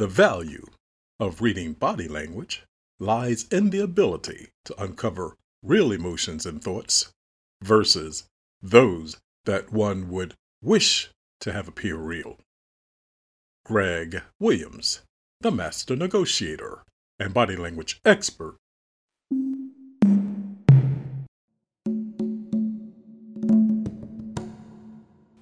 The value of reading body language lies in the ability to uncover real emotions and thoughts versus those that one would wish to have appear real. Greg Williams, the master negotiator and body language expert.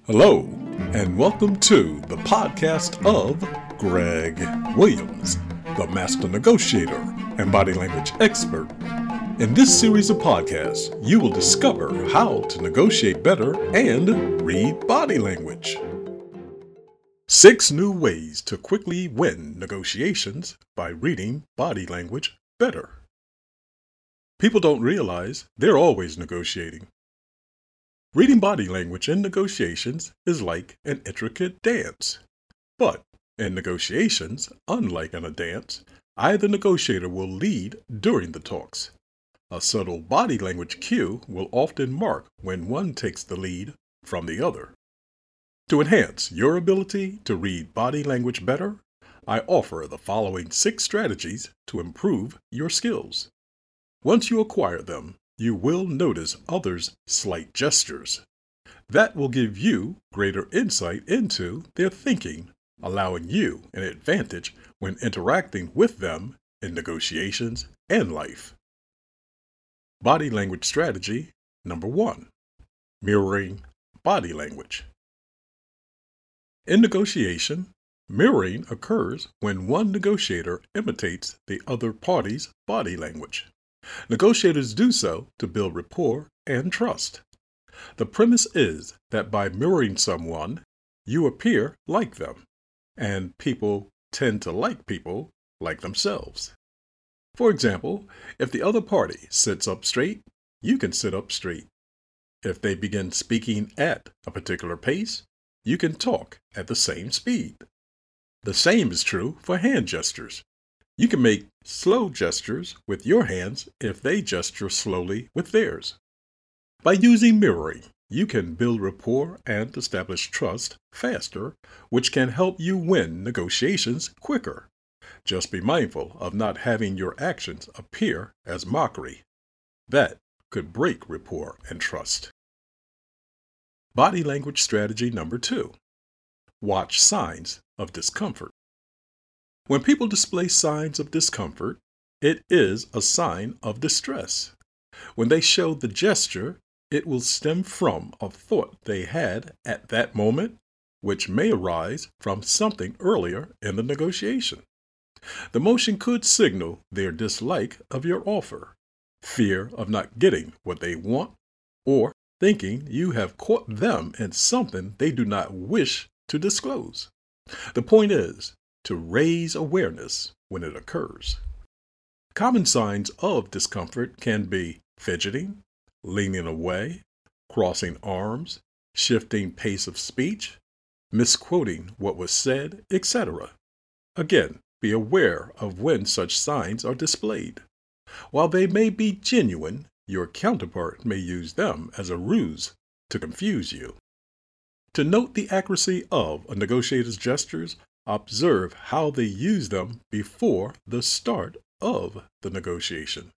Hello, and welcome to the podcast of Greg Williams, the master negotiator and body language expert. In this series of podcasts, you will discover how to negotiate better and read body language. Six new ways to quickly win negotiations by reading body language better. People don't realize they're always negotiating. Reading body language in negotiations is like an intricate dance. But in negotiations, unlike in a dance, either negotiator will lead during the talks. A subtle body language cue will often mark when one takes the lead from the other. To enhance your ability to read body language better, I offer the following six strategies to improve your skills. Once you acquire them, you will notice others' slight gestures. That will give you greater insight into their thinking allowing you an advantage when interacting with them in negotiations and life. Body language strategy number one mirroring body language. In negotiation, mirroring occurs when one negotiator imitates the other party's body language. Negotiators do so to build rapport and trust. The premise is that by mirroring someone, you appear like them and people tend to like people like themselves. For example, if the other party sits up straight, you can sit up straight. If they begin speaking at a particular pace, you can talk at the same speed. The same is true for hand gestures. You can make slow gestures with your hands if they gesture slowly with theirs. By using mirroring, you can build rapport and establish trust faster, which can help you win negotiations quicker. Just be mindful of not having your actions appear as mockery. That could break rapport and trust. Body language strategy number two watch signs of discomfort. When people display signs of discomfort, it is a sign of distress. When they show the gesture, it will stem from a thought they had at that moment, which may arise from something earlier in the negotiation. The motion could signal their dislike of your offer, fear of not getting what they want, or thinking you have caught them in something they do not wish to disclose. The point is to raise awareness when it occurs. Common signs of discomfort can be fidgeting, leaning away, crossing arms, shifting pace of speech, misquoting what was said, etc. Again, be aware of when such signs are displayed. While they may be genuine, your counterpart may use them as a ruse to confuse you. To note the accuracy of a negotiator's gestures, observe how they use them before the start of the negotiation.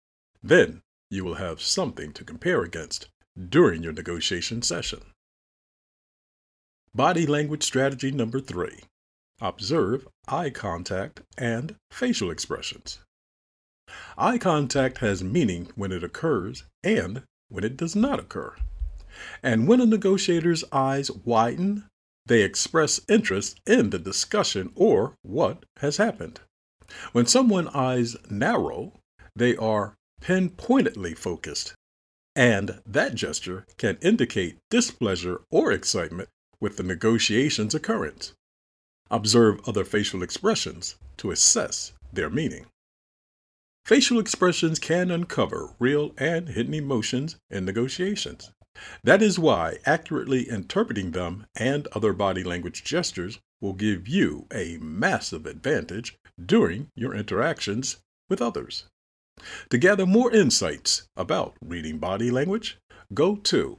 Then you will have something to compare against during your negotiation session. Body language strategy number three observe eye contact and facial expressions. Eye contact has meaning when it occurs and when it does not occur. And when a negotiator's eyes widen, they express interest in the discussion or what has happened. When someone's eyes narrow, they are pinpointedly focused, and that gesture can indicate displeasure or excitement with the negotiation's occurrence. Observe other facial expressions to assess their meaning. Facial expressions can uncover real and hidden emotions in negotiations. That is why accurately interpreting them and other body language gestures will give you a massive advantage during your interactions with others. To gather more insights about reading body language, go to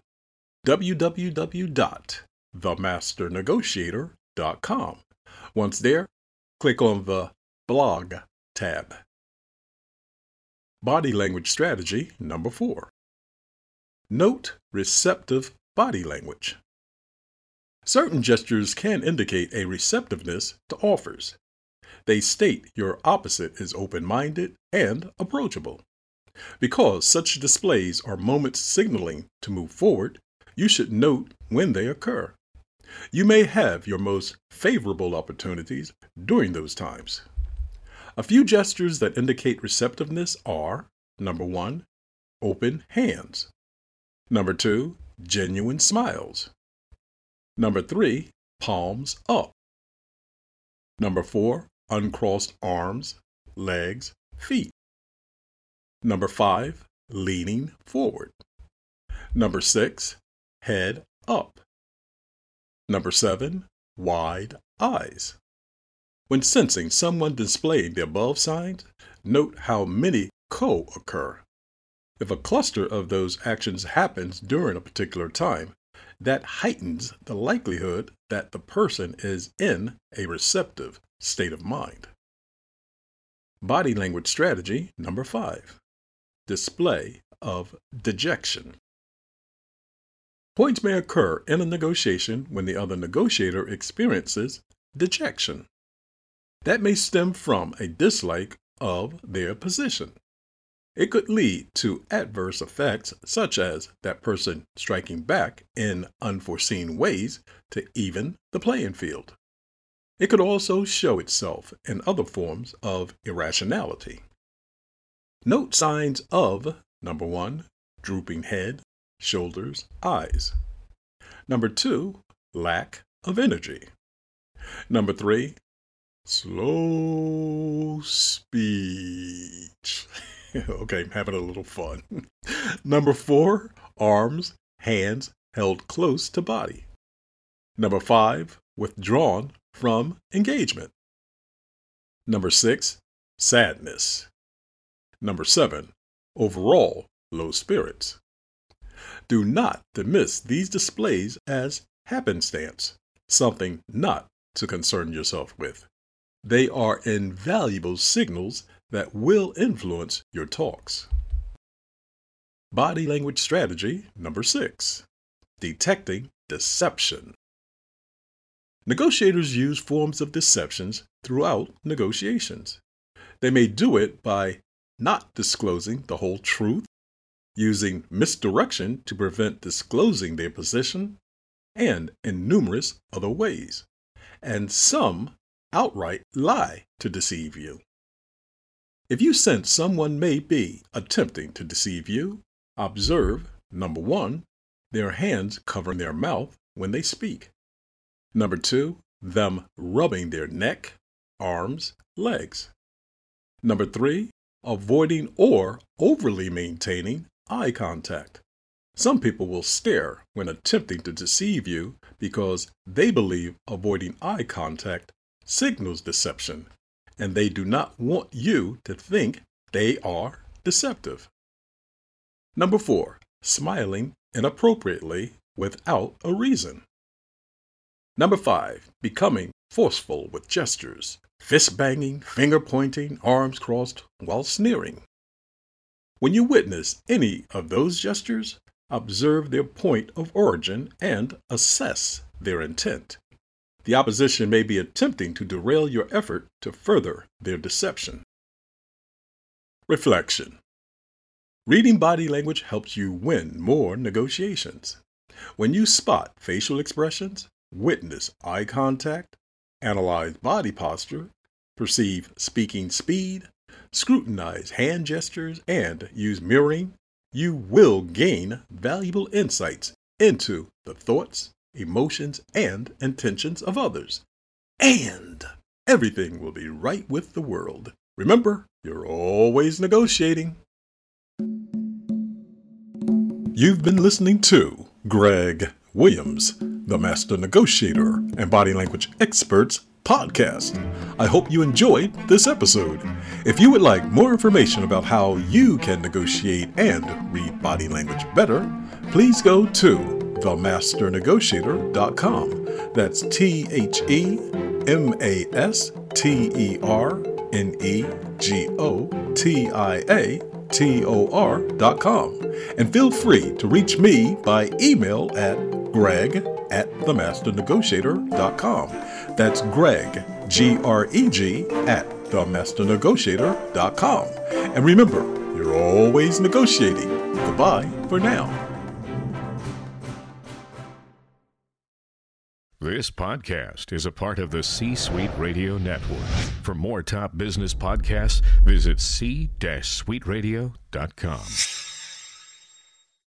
www.themasternegotiator.com. Once there, click on the Blog tab. Body language strategy number four. Note receptive body language. Certain gestures can indicate a receptiveness to offers. They state your opposite is open minded and approachable. Because such displays are moments signaling to move forward, you should note when they occur. You may have your most favorable opportunities during those times. A few gestures that indicate receptiveness are number one, open hands. Number two, genuine smiles. Number three, palms up. Number four, uncrossed arms, legs, feet. Number five, leaning forward. Number six, head up. Number seven, wide eyes. When sensing someone displaying the above signs, note how many co occur. If a cluster of those actions happens during a particular time, that heightens the likelihood that the person is in a receptive state of mind. Body language strategy number five display of dejection. Points may occur in a negotiation when the other negotiator experiences dejection. That may stem from a dislike of their position. It could lead to adverse effects, such as that person striking back in unforeseen ways to even the playing field. It could also show itself in other forms of irrationality. Note signs of number one, drooping head, shoulders, eyes. Number two, lack of energy. Number three, Slow speech. okay, having a little fun. Number four, arms, hands held close to body. Number five, withdrawn from engagement. Number six, sadness. Number seven, overall low spirits. Do not dismiss these displays as happenstance, something not to concern yourself with. They are invaluable signals that will influence your talks. Body language strategy number six detecting deception. Negotiators use forms of deceptions throughout negotiations. They may do it by not disclosing the whole truth, using misdirection to prevent disclosing their position, and in numerous other ways. And some outright lie to deceive you. If you sense someone may be attempting to deceive you, observe number one, their hands covering their mouth when they speak. Number two, them rubbing their neck, arms, legs. Number three, avoiding or overly maintaining eye contact. Some people will stare when attempting to deceive you because they believe avoiding eye contact signals deception, and they do not want you to think they are deceptive. Number four, smiling inappropriately without a reason. Number five, becoming forceful with gestures, fist banging, finger pointing, arms crossed while sneering. When you witness any of those gestures, observe their point of origin and assess their intent. The opposition may be attempting to derail your effort to further their deception. Reflection Reading body language helps you win more negotiations. When you spot facial expressions, witness eye contact, analyze body posture, perceive speaking speed, scrutinize hand gestures, and use mirroring, you will gain valuable insights into the thoughts, emotions, and intentions of others. And everything will be right with the world. Remember, you're always negotiating. You've been listening to Greg Williams, the Master Negotiator and Body Language Experts podcast. I hope you enjoyed this episode. If you would like more information about how you can negotiate and read body language better, please go to themasternegotiator.com. That's T H E M A S T E R N E G O T I A T O R.com. And feel free to reach me by email at greg at themasternegotiator.com. That's Greg, G R E G, at themasternegotiator.com. And remember, you're always negotiating. Goodbye for now. This podcast is a part of the C Suite Radio Network. For more top business podcasts, visit c-suiteradio.com.